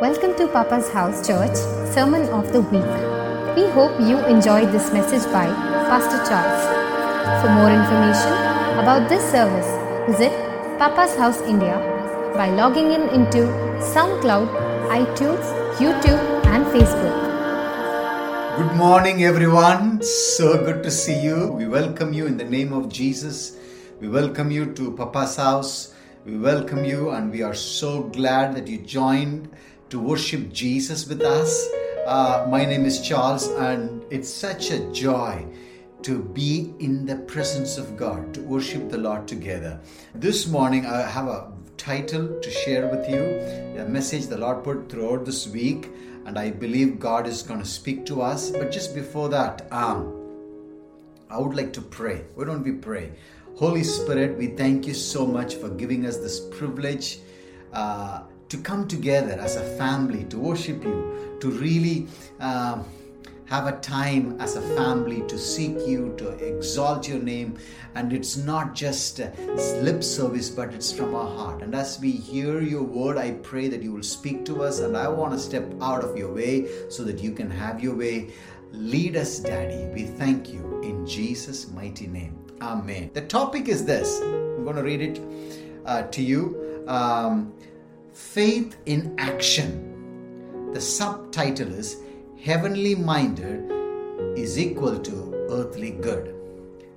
Welcome to Papa's House Church Sermon of the Week. We hope you enjoyed this message by Pastor Charles. For more information about this service, visit Papa's House India by logging in into SoundCloud, iTunes, YouTube, and Facebook. Good morning, everyone. So good to see you. We welcome you in the name of Jesus. We welcome you to Papa's house. We welcome you, and we are so glad that you joined to worship Jesus with us. Uh, my name is Charles, and it's such a joy to be in the presence of God, to worship the Lord together. This morning, I have a title to share with you, a message the Lord put throughout this week, and I believe God is going to speak to us. But just before that, um, I would like to pray. Why don't we pray? Holy Spirit, we thank you so much for giving us this privilege uh, to come together as a family, to worship you, to really. Uh, have a time as a family to seek you, to exalt your name. And it's not just lip service, but it's from our heart. And as we hear your word, I pray that you will speak to us. And I want to step out of your way so that you can have your way. Lead us, Daddy. We thank you in Jesus' mighty name. Amen. The topic is this I'm going to read it uh, to you um, Faith in Action. The subtitle is heavenly minded is equal to earthly good.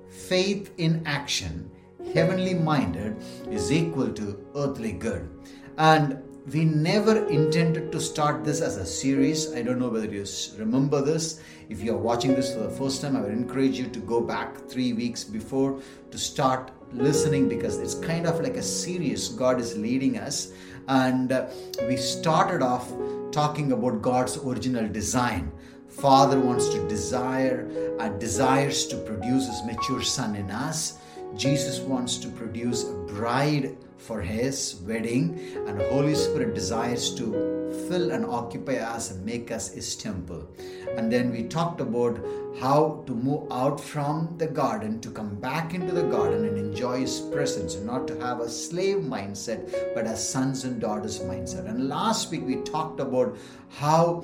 Faith in action, heavenly minded, is equal to earthly good. And we never intended to start this as a series. I don't know whether you remember this. If you are watching this for the first time, I would encourage you to go back three weeks before to start listening because it's kind of like a series God is leading us. And uh, we started off talking about God's original design. Father wants to desire and desires to produce his mature son in us. Jesus wants to produce a bride for his wedding, and Holy Spirit desires to fill and occupy us and make us his temple. And then we talked about how to move out from the garden to come back into the garden and enjoy his presence, and not to have a slave mindset, but a sons and daughters mindset. And last week we talked about how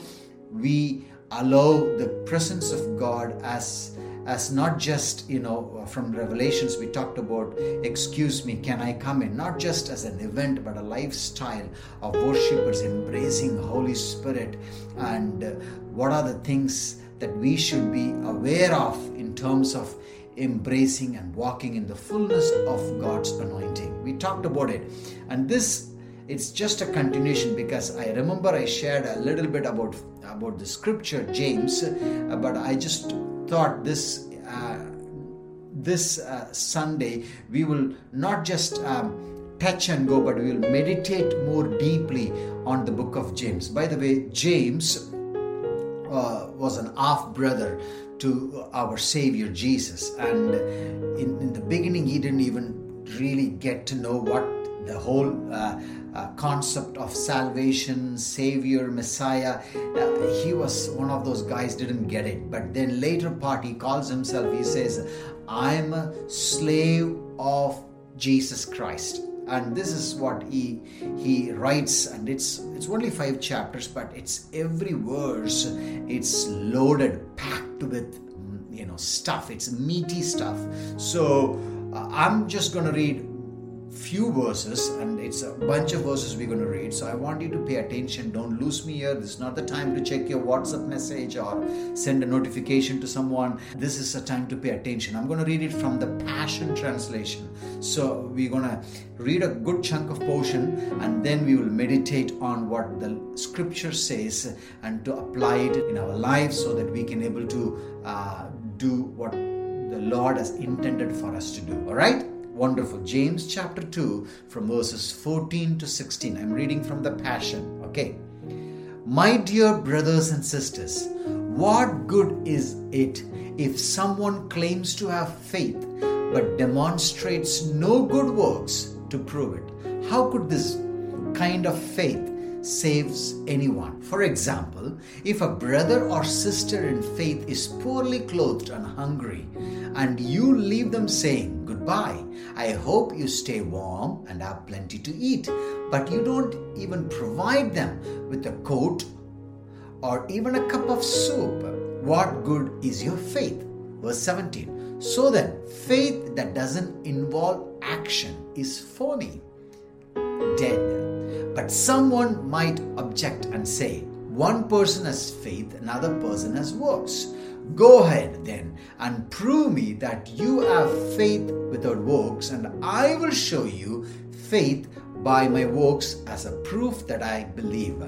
we allow the presence of God as as not just you know from revelations we talked about excuse me can i come in? Not just as an event but a lifestyle of worshipers embracing holy spirit and uh, what are the things that we should be aware of in terms of embracing and walking in the fullness of god's anointing. We talked about it. And this it's just a continuation because i remember i shared a little bit about about the scripture james uh, but i just thought this uh, this uh, Sunday we will not just um, touch and go, but we will meditate more deeply on the book of James. By the way, James uh, was an half brother to our Savior Jesus, and in, in, the beginning, he didn't even really get to know what the whole uh, uh, concept of salvation, Savior, Messiah. Uh, he was one of those guys didn't get it. But then later part, he calls himself. He says, "I'm a slave of Jesus Christ." And this is what he he writes, and it's it's only five chapters, but it's every verse. It's loaded, packed with you know stuff. It's meaty stuff. So uh, I'm just going to read few verses and it's a bunch of verses we're going to read. So i want you to pay attention. Don't lose me here. This is not the time to check your whatsapp message or send a notification to someone. This is a time to pay attention. I'm going to read it from the passion translation. So we're going to read a good chunk of portion and then we will meditate on what the scripture says and to apply it in our lives so that we can able to uh, do what the lord has intended for us to do. All right Wonderful. James chapter 2 from verses 14 to 16. I'm reading from the Passion. Okay. My dear brothers and sisters, what good is it if someone claims to have faith but demonstrates no good works to prove it? How could this kind of faith saves anyone. For example, if a brother or sister in faith is poorly clothed and hungry, and you leave them saying, Goodbye, I hope you stay warm and have plenty to eat, but you don't even provide them with a coat or even a cup of soup, what good is your faith? Verse 17. So then, faith that doesn't involve action is phony, dead. But someone might object and say, one person has faith, another person has works. Go ahead then and prove me that you have faith without works, and I will show you faith by my works as a proof that I believe.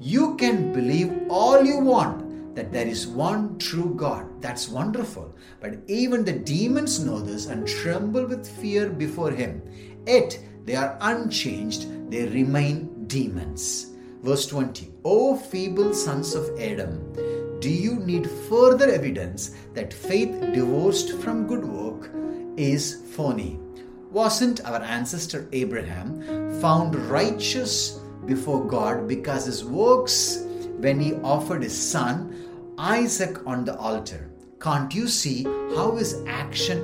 You can believe all you want that there is one true God. That's wonderful. But even the demons know this and tremble with fear before Him. Yet they are unchanged, they remain demons. Verse 20 O feeble sons of Adam, do you need further evidence that faith divorced from good work is phony? Wasn't our ancestor Abraham found righteous before God because his works when he offered his son Isaac on the altar. Can't you see how his action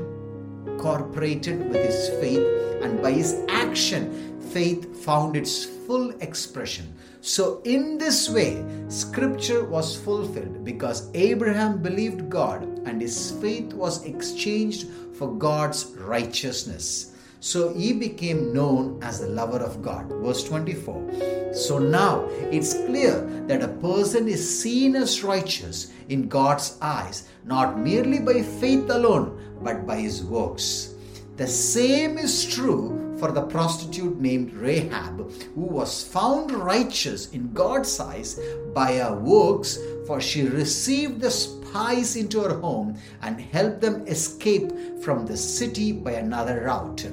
cooperated with his faith and by his action faith found its full expression. So, in this way, scripture was fulfilled because Abraham believed God and his faith was exchanged for God's righteousness. So he became known as the lover of God. Verse 24. So now it's clear that a person is seen as righteous in God's eyes, not merely by faith alone, but by his works. The same is true for the prostitute named Rahab, who was found righteous in God's eyes by her works, for she received the spies into her home and helped them escape from the city by another route.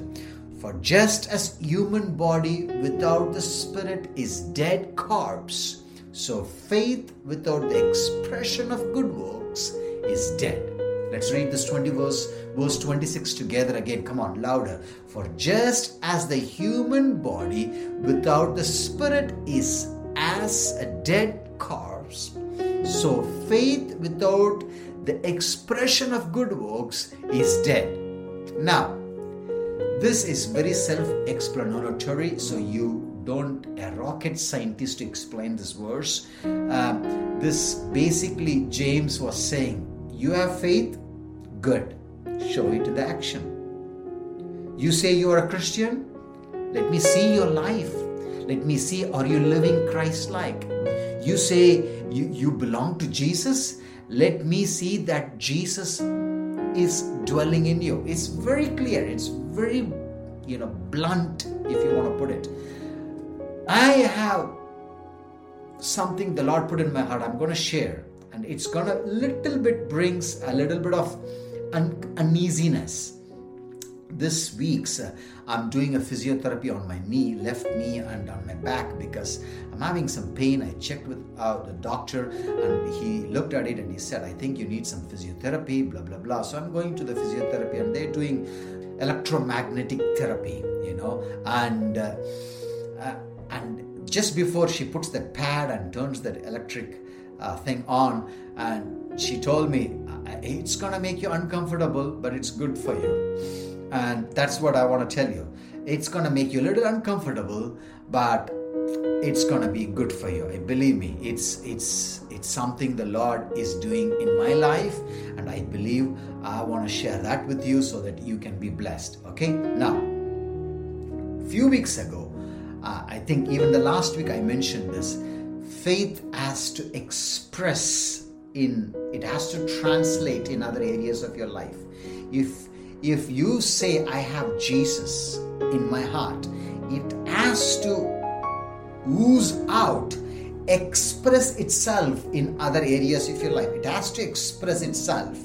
For just as human body without the spirit is dead corpse, so faith without the expression of good works is dead. Let's read this 20 verse, verse 26 together again. Come on, louder. For just as the human body without the spirit is as a dead corpse, so faith without the expression of good works is dead. Now, this is very self explanatory, so you don't a rocket scientist to explain this verse. Um, this basically, James was saying, You have faith? Good. Show it in the action. You say you are a Christian? Let me see your life. Let me see, are you living Christ like? You say you, you belong to Jesus? Let me see that Jesus is dwelling in you. It's very clear. It's very, you know, blunt, if you want to put it. I have something the Lord put in my heart. I'm going to share, and it's going to little bit brings a little bit of un- uneasiness. This week's uh, I'm doing a physiotherapy on my knee, left knee, and on my back because I'm having some pain. I checked with uh, the doctor and he looked at it and he said, I think you need some physiotherapy, blah, blah, blah. So I'm going to the physiotherapy and they're doing electromagnetic therapy, you know, and uh, uh, and just before she puts that pad and turns that electric uh, thing on, and she told me it's gonna make you uncomfortable, but it's good for you and that's what I want to tell you. It's going to make you a little uncomfortable, but it's going to be good for you. Believe me, it's it's it's something the Lord is doing in my life, and I believe I want to share that with you so that you can be blessed. Okay, now, few weeks ago, uh, I think even the last week I mentioned this. Faith has to express in it has to translate in other areas of your life. If if you say, I have Jesus in my heart, it has to ooze out, express itself in other areas of your life. It has to express itself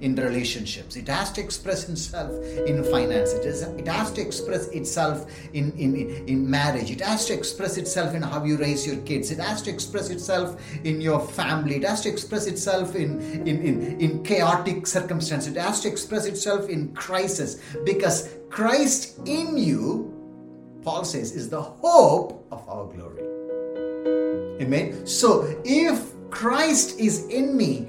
in relationships. It has to express itself in finance. It, is, it has to express itself in, in, in marriage. It has to express itself in how you raise your kids. It has to express itself in your family. It has to express itself in, in, in, in chaotic circumstances. It has to express itself in crisis because Christ in you Paul says, is the hope of our glory. Amen. So if Christ is in me,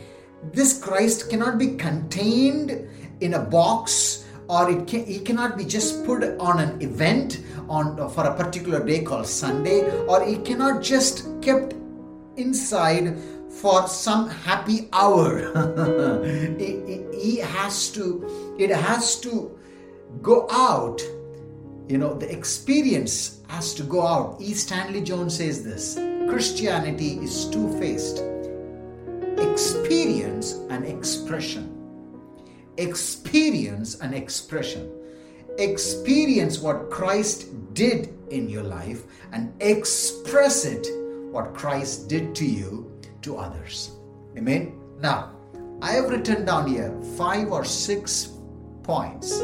this Christ cannot be contained in a box or it can, it cannot be just put on an event on for a particular day called Sunday or it cannot just kept inside for some happy hour. It has to it has to go out. You know the experience has to go out. E. Stanley jones says this christianity is two-faced experience and expression. Experience and expression. Experience what christ did in your life and express it what christ did to you to others. Amen? Now i have written down here five or six points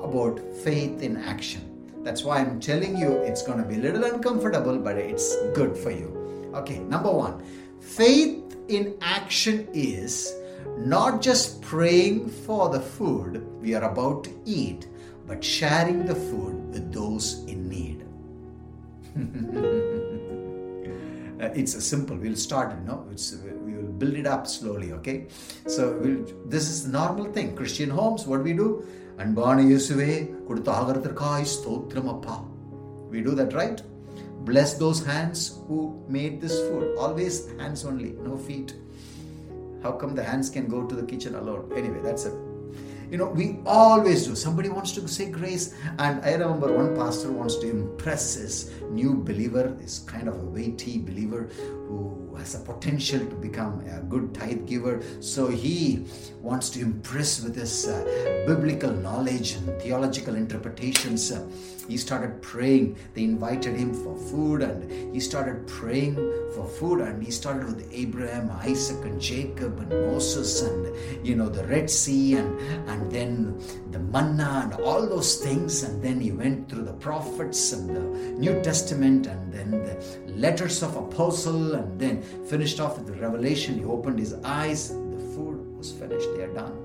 about faith in action. That's why I'm telling you it's going to be a little uncomfortable, but it's good for you. Okay, number one faith in action is not just praying for the food we are about to eat, but sharing the food with those in need. Uh, it's a simple. We'll start. You know, it's we will build it up slowly. Okay, so we'll, this is the normal thing. Christian homes. What do we do? அன்பான இயேசுவே கொடுத்த ஆகிறதற்காய் ஸ்தோத்திரம் அப்பா we do that right Bless those hands who made this food. Always hands only no feet. How come the hands can go to the kitchen alone? Anyway that's it. You know we always do. Somebody wants to say grace. And i remember one pastor wants to impress his new believer this kind of a weighty believer who has a potential to become a good tithe giver. So he wants to impress with his uh, biblical knowledge and theological interpretations. Uh, he started praying. They invited him for food and he started praying for food and he started with Abraham, Isaac, and Jacob and Moses and you know the Red Sea and and then the manna and all those things. And then he went through the prophets and the New Testament and then the letters of apostle and then finished off with the revelation. He opened his eyes. The food was finished. They are done.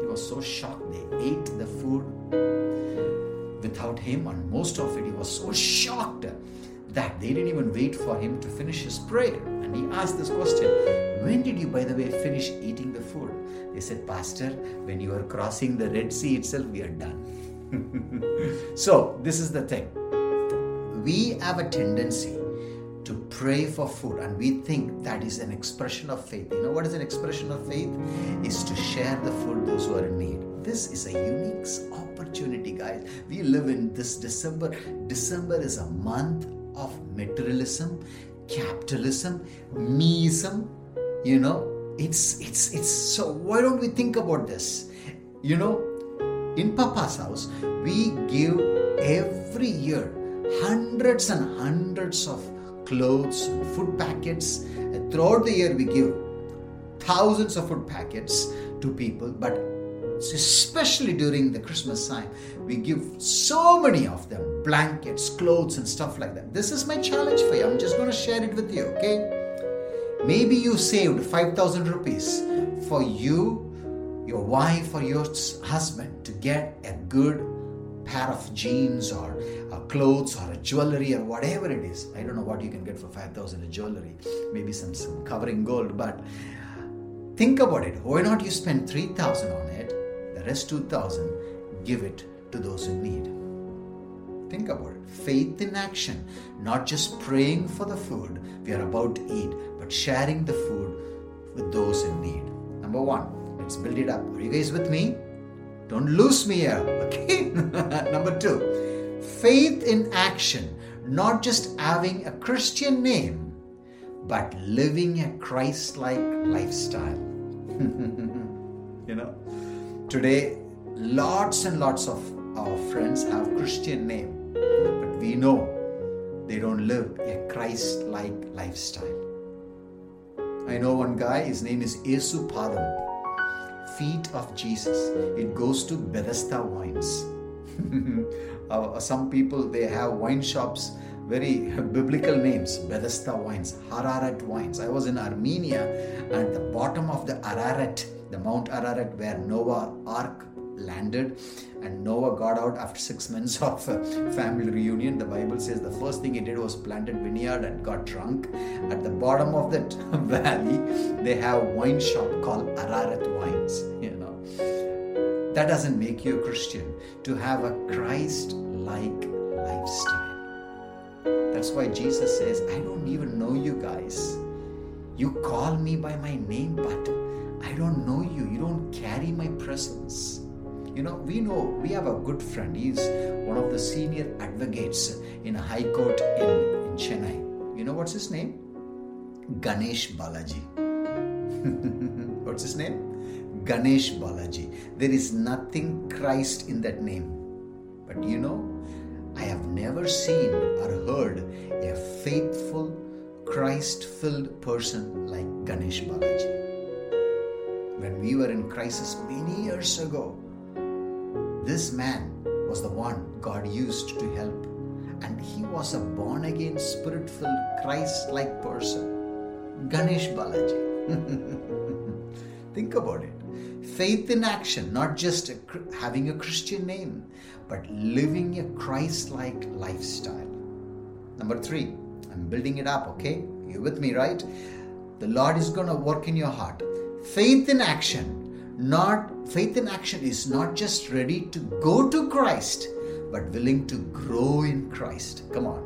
He was so shocked. They ate the food without him, and most of it, he was so shocked that they didn't even wait for him to finish his prayer. And he asked this question When did you, by the way, finish eating the food? They said, Pastor, when you are crossing the Red Sea itself, we are done. so, this is the thing. We have a tendency to pray for food. And we think that is an expression of faith. You know what is an expression of faith? Is to share the food those who are in need. This is a unique opportunity guys. We live in this december. December is a month of materialism capitalism meism. You know it's it's it's so why don't we think about this? You know in papa's house we give every year hundreds and hundreds of clothes, food packets. And throughout the year, we give thousands of food packets to people, but especially during the Christmas time, we give so many of them blankets, clothes, and stuff like that. This is my challenge for you. I'm just going to share it with you, okay? Maybe you saved 5,000 rupees for you, your wife, or your husband to get a good pair of jeans or uh, clothes or a jewelry or whatever it is. I don't know what you can get for 5,000 in jewelry, maybe some, some covering gold, but think about it. Why not you spend 3,000 on it, the rest 2,000, give it to those in need. Think about it. Faith in action, not just praying for the food we are about to eat, but sharing the food with those in need. Number one, let's build it up. Are you guys with me? Don't lose me here, okay? Number two, faith in action, not just having a Christian name, but living a Christ like lifestyle. you know, today, lots and lots of our friends have Christian name, but we know they don't live a Christ like lifestyle. I know one guy, his name is Yesu Padam, feet of Jesus. It goes to Bethesda Wines. uh, some people they have wine shops very biblical names Bethesda wines Ararat wines I was in Armenia and the bottom of the Ararat the Mount Ararat where Noah ark landed and Noah got out after six months of uh, family reunion. The Bible says the first thing he did was planted vineyard and got drunk. At the bottom of that valley, they have a wine shop called Ararat Wines. You know, that doesn't make you a Christian. To have a Christ-like lifestyle. That's why Jesus says, "I don't even know you guys. You call me by my name, but I don't know you. You don't carry my presence." You know, we know we have a good friend. He's one of the senior advocates in a high court in, in Chennai. You know what's his name? Ganesh Balaji. what's his name? Ganesh Balaji. There is nothing Christ in that name. But you know, I have never seen or heard a faithful, Christ filled person like Ganesh Balaji. When we were in crisis many years ago, this man was the one God used to help, and he was a born again, spirit filled, Christ like person. Ganesh Balaji. Think about it. Faith in action, not just a, having a Christian name, but living a Christ like lifestyle. Number three, I'm building it up, okay? You with me, right? The Lord is going to work in your heart. Faith in action not faith in action is not just ready to go to Christ, but willing to grow in Christ. Come on.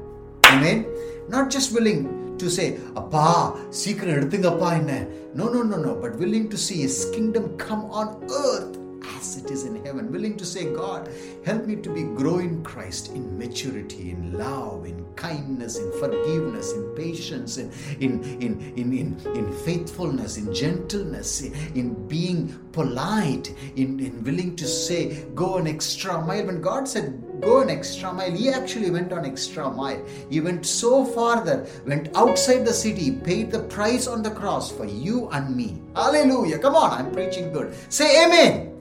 Amen. Not just willing to say, Appa, secret No, no, no, no. But willing to see his kingdom come on earth as it is in heaven. Willing to say, God, help me to be grow in Christ in maturity, in love, in kindness, in forgiveness, in patience, in, in, in, in, in, in faithfulness, in gentleness, in being polite, in, in willing to say, go an extra mile. When God said, go an extra mile, He actually went on extra mile. He went so far farther, went outside the city, paid the price on the cross for you and me. Hallelujah. Come on, I'm preaching good. Say amen.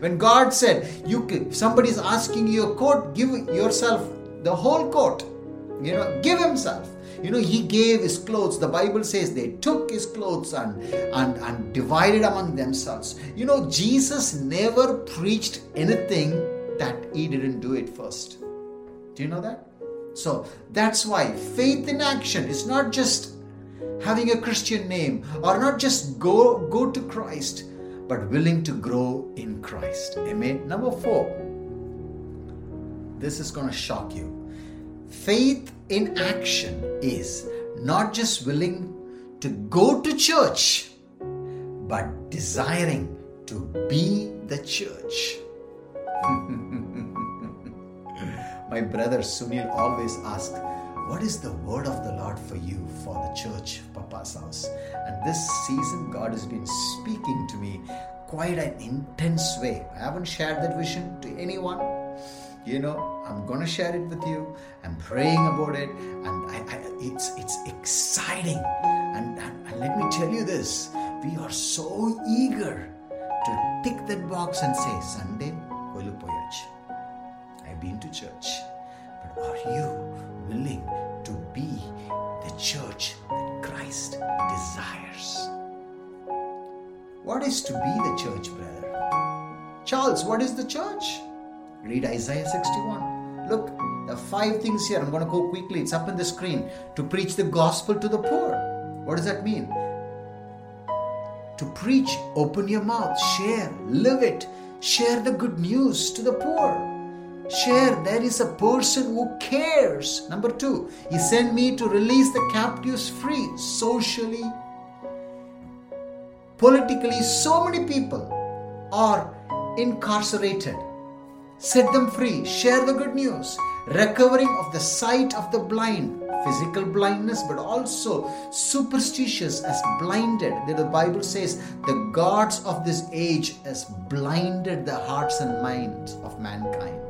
When God said, you somebody is asking you a coat, give yourself the whole coat. You know, give himself. You know, he gave his clothes. The Bible says they took his clothes and, and, and divided among themselves. You know, Jesus never preached anything that he didn't do it first. Do you know that? So that's why faith in action is not just having a Christian name or not just go go to Christ, but willing to grow in Christ. Amen. Number four, this is going to shock you. Faith in action is not just willing to go to church, but desiring to be the church. My brother Sunil always asked, What is the word of the Lord for you for the church, Papa's house? And this season, God has been speaking to me quite an intense way. I haven't shared that vision to anyone. You know, I'm gonna share it with you. I'm praying about it, and I, I, it's it's exciting. And, and, and let me tell you this: we are so eager to tick that box and say, Sunday, I've been to church. But are you willing to be the church that Christ desires? What is to be the church, brother? Charles, what is the church? Read Isaiah 61. Look, the five things here. I'm going to go quickly. It's up on the screen. To preach the gospel to the poor. What does that mean? To preach, open your mouth, share, live it, share the good news to the poor. Share, there is a person who cares. Number two, he sent me to release the captives free, socially, politically, so many people are incarcerated. Set them free, share the good news, recovering of the sight of the blind, physical blindness, but also superstitious as blinded. The Bible says the gods of this age has blinded the hearts and minds of mankind.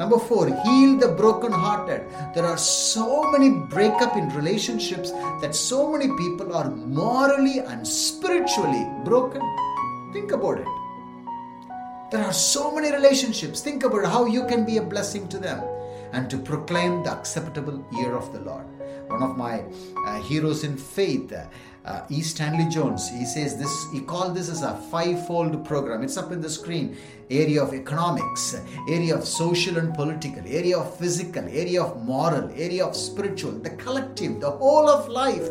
Number four, heal the brokenhearted. There are so many breakup in relationships that so many people are morally and spiritually broken. Think about it. There are so many relationships. Think about how you can be a blessing to them and to proclaim the acceptable year of the Lord. One of my uh, heroes in faith, uh, uh, E. Stanley Jones, he says this, he called this as a five-fold program. It's up in the screen. Area of economics, area of social and political, area of physical, area of moral, area of spiritual, the collective, the whole of life.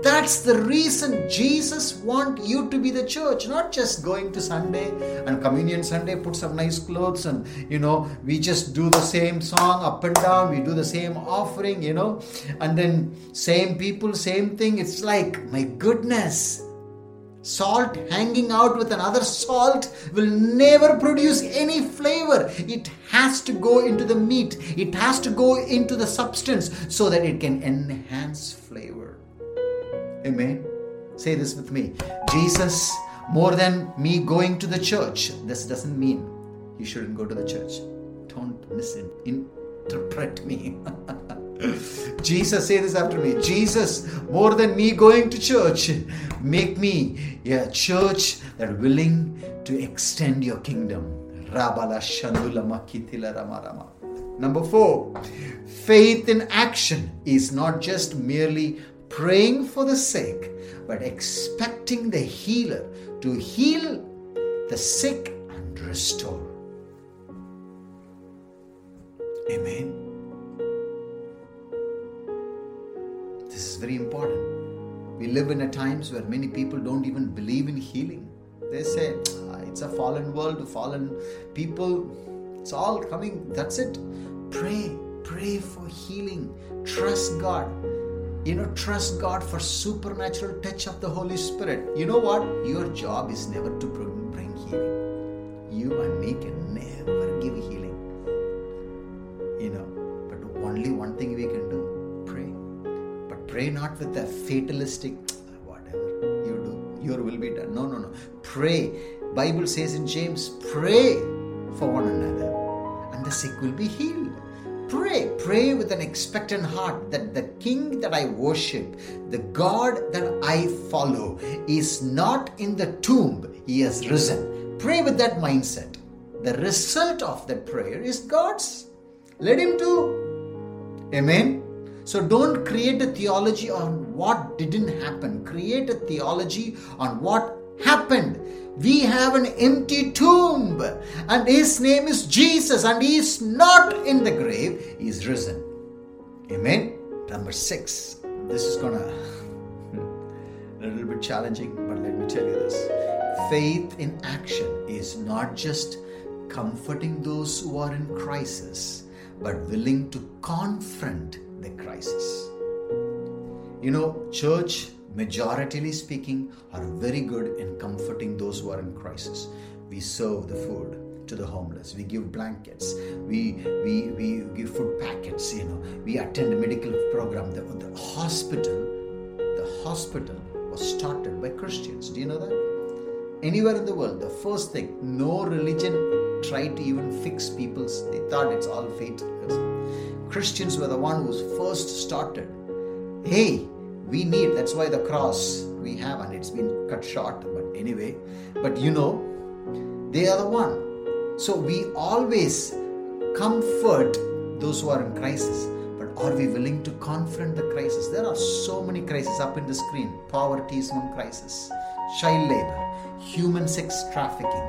That's the reason Jesus want you to be the church, not just going to Sunday and communion Sunday, put some nice clothes and you know, we just do the same song up and down, we do the same offering, you know, and then same people, same thing. It's like, my goodness, salt hanging out with another salt will never produce any flavor. It has to go into the meat, it has to go into the substance so that it can enhance flavor. Amen. Say this with me. Jesus, more than me going to the church, this doesn't mean you shouldn't go to the church. Don't misinterpret me. Jesus, say this after me. Jesus, more than me going to church, make me a church that willing to extend your kingdom. Number four, faith in action is not just merely praying for the sick, but expecting the healer to heal the sick and restore. Amen. This is very important. We live in a times where many people don't even believe in healing. They say ah, it's a fallen world, fallen people. It's all coming. That's it. Pray, pray for healing. Trust God you know trust god for supernatural touch of the holy spirit. You know what? Your job is never to bring healing. You and me can never give healing. You know but only one thing we can do pray. But pray not with a fatalistic whatever you do your will be done. No no no. Pray. Bible says in james pray for one another and the sick will be healed Pray, with an expectant heart that the King that I worship, the God that I follow, is not in the tomb, he has risen. Pray with that mindset. The result of that prayer is God's. Let him do. Amen. So don't create a theology on what didn't happen. Create a theology on what happened we have an empty tomb and his name is Jesus and he is not in the grave, he is risen. Amen. Number six. This is gonna a little bit challenging, but let me tell you this. Faith in action is not just comforting those who are in crisis, but willing to confront the crisis. You know, church majoritarily speaking, are very good in comforting those who are in crisis. We serve the food to the homeless. We give blankets. We we we give food packets. You know, we attend a medical program. The, the hospital, the hospital was started by Christians. Do you know that? Anywhere in the world, the first thing, no religion tried to even fix people's. They thought it's all fate. Christians were the one who first started. Hey, we need that's why the cross we have and it's been cut short but anyway. But you know they are the one. So we always comfort those who are in crisis. But are we willing to confront the crisis? There are so many crises up in the screen. Poverty is one crisis. Child labor human sex trafficking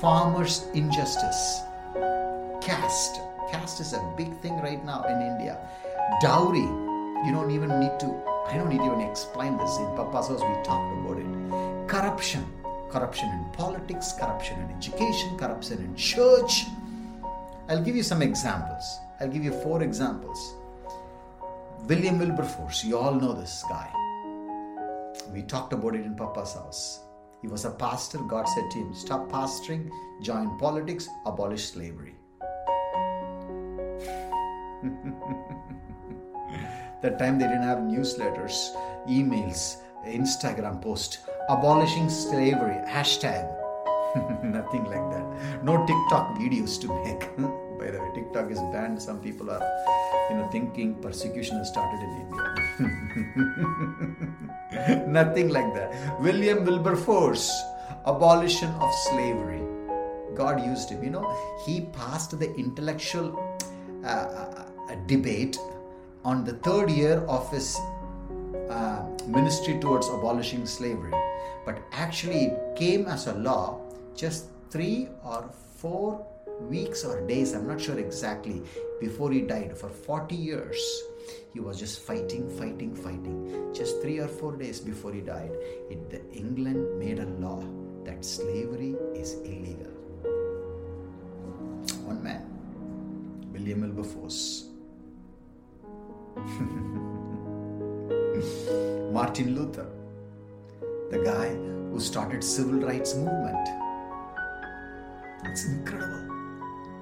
farmers injustice. Caste. Caste is a big thing right now in india. Dowry. You don't even need to I don't need to even explain this. In Papa's house, we talked about it. Corruption. Corruption in politics, corruption in education, corruption in church. I'll give you some examples. I'll give you four examples. William Wilberforce, you all know this guy. We talked about it in Papa's house. He was a pastor. God said to him, Stop pastoring, join politics, abolish slavery. That time they didn't have newsletters, emails, Instagram post, abolishing slavery, hashtag. Nothing like that. No TikTok videos to make. By the way, TikTok is banned. Some people are, you know, thinking persecution has started in India. Nothing like that. William Wilberforce, abolition of slavery. God used him. You know, he passed the intellectual uh, uh, debate on the third year of his uh, ministry towards abolishing slavery, but actually it came as a law just three or four weeks or days, I'm not sure exactly, before he died. For 40 years, he was just fighting, fighting, fighting. Just three or four days before he died, it, the England made a law that slavery is illegal. One man, William Wilberforce. Martin Luther, the guy who started civil rights movement. It's incredible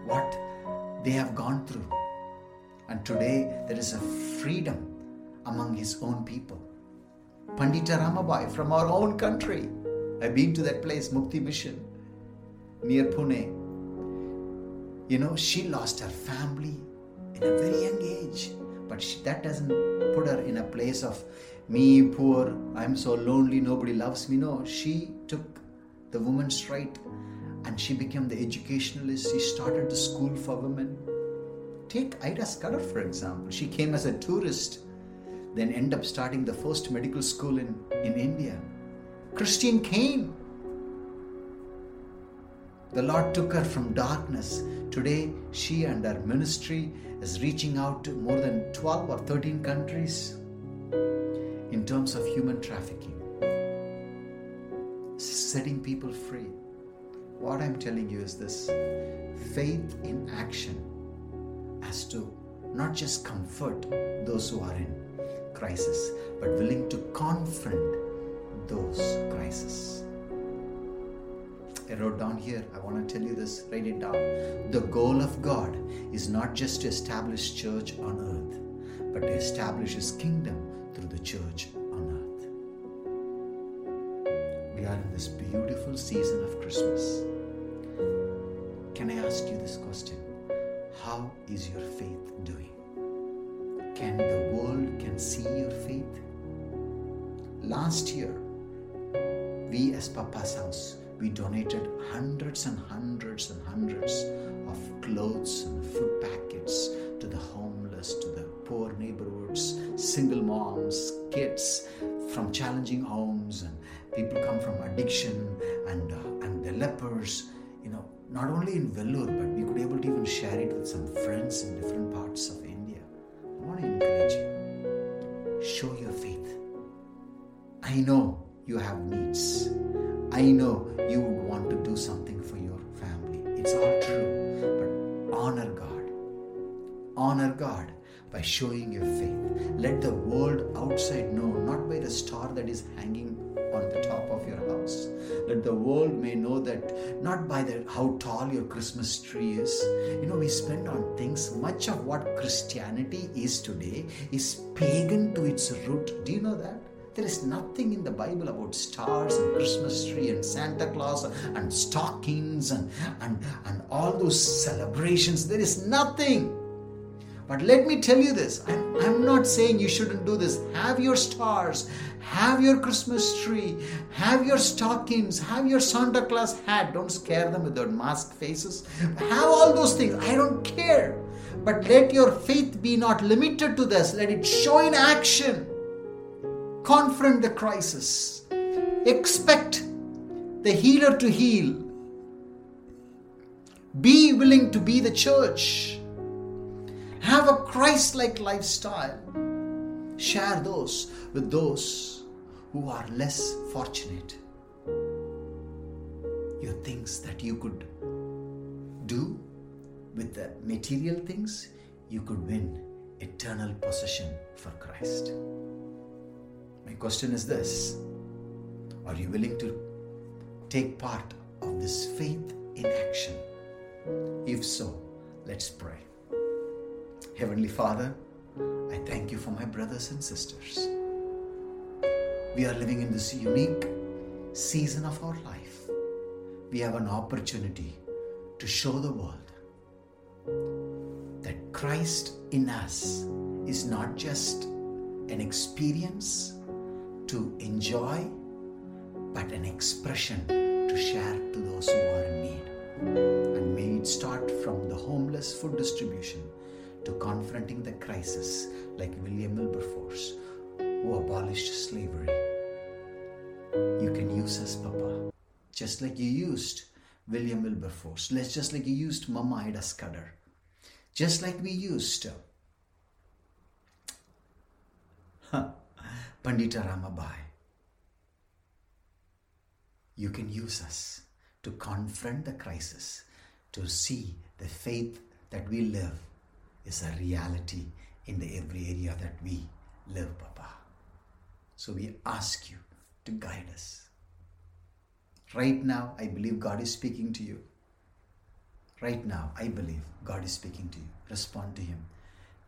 what they have gone through. And today there is a freedom among his own people. Pandita Ramabai from our own country. I've been to that place, Mukti Mission, near Pune. You know, she lost her family in a very young age, but she, that doesn't put her in a place of me poor, I'm so lonely, nobody loves me. No, she took the woman's right and she became the educationalist. She started the school for women. Take Ida Scudder, for example. She came as a tourist, then end up starting the first medical school in, in India. Christine Caine. The Lord took her from darkness. Today, she and her ministry is reaching out to more than 12 or 13 countries in terms of human trafficking, setting people free. What I'm telling you is this faith in action as to not just comfort those who are in crisis, but willing to confront those crises. I wrote down here, I want to tell you this, write it down. The goal of God is not just to establish church on earth, but to establish his kingdom church on earth. We are in this beautiful season of Christmas. Can I ask you this question? How is your faith doing? Can the world can see your faith? Last year, we as Papa's house, we donated hundreds and hundreds and hundreds of clothes and food packets to the homeless, to the poor neighborhoods, single moms, kids from challenging homes, and people come from addiction and uh, and the lepers. You know, not only in Vellore, but we could able to even share it with some friends in different parts of India. I want to encourage you. Show your faith. I know you have needs. I know you would want to do something for your family. It's all true. But honor God. Honor God by showing your faith. Let the world outside know, not by the star that is hanging on the top of your house. Let the world may know that not by the how tall your Christmas tree is. You know, we spend on things. Much of what Christianity is today is pagan to its root. Do you know that? There is nothing in the Bible about stars and Christmas tree and Santa Claus and stockings and, and, and all those celebrations. There is nothing. But let me tell you this I'm, I'm not saying you shouldn't do this. Have your stars, have your Christmas tree, have your stockings, have your Santa Claus hat. Don't scare them with their masked faces. Have all those things. I don't care. But let your faith be not limited to this, let it show in action confront the crisis, expect the healer to heal, be willing to be the church, have a Christ like lifestyle, share those with those who are less fortunate. Your things that you could do with the material things, you could win eternal possession for Christ. My question is this Are you willing to take part of this faith in action? If so, let's pray. Heavenly Father, I thank you for my brothers and sisters. We are living in this unique season of our life. We have an opportunity to show the world that Christ in us is not just an experience to enjoy, but an expression to share to those who are in need. And may it start from the homeless food distribution to confronting the crisis like William Wilberforce, who abolished slavery. You can use us, Papa, just like you used William Wilberforce, let's just like you used Mama Ida Scudder, just like we used uh, Pandita Ramabai. You can use us to confront the crisis, to see the faith that we live is a reality in the every area that we live, Papa. So we ask you to guide us. Right now, I believe God is speaking to you. Right now, I believe God is speaking to you. Respond to Him.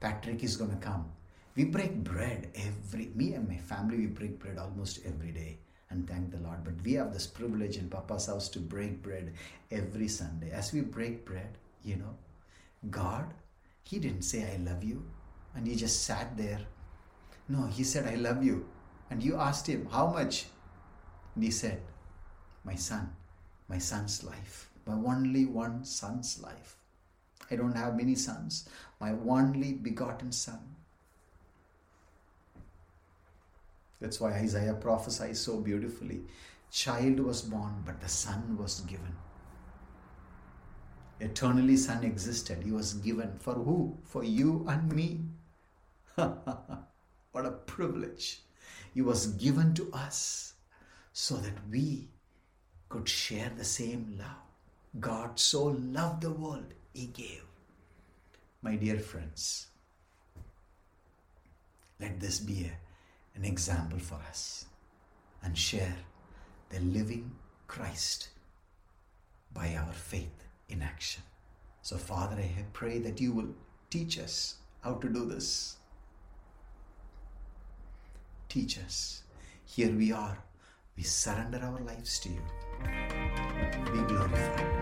Patrick is going to come. We break bread every, me and my family, we break bread almost every day and thank the Lord. But we have this privilege in Papa's house to break bread every Sunday. As we break bread, you know, God, He didn't say, I love you, and He just sat there. No, He said, I love you. And you asked Him, How much? And He said, My son, my son's life, my only one son's life. I don't have many sons, my only begotten son. That's why Isaiah prophesies so beautifully. Child was born, but the son was given. Eternally, son existed. He was given for who? For you and me. what a privilege. He was given to us so that we could share the same love. God so loved the world, He gave. My dear friends, let this be a an example for us and share the living Christ by our faith in action. So, Father, I pray that you will teach us how to do this. Teach us. Here we are. We surrender our lives to you. Be glorified.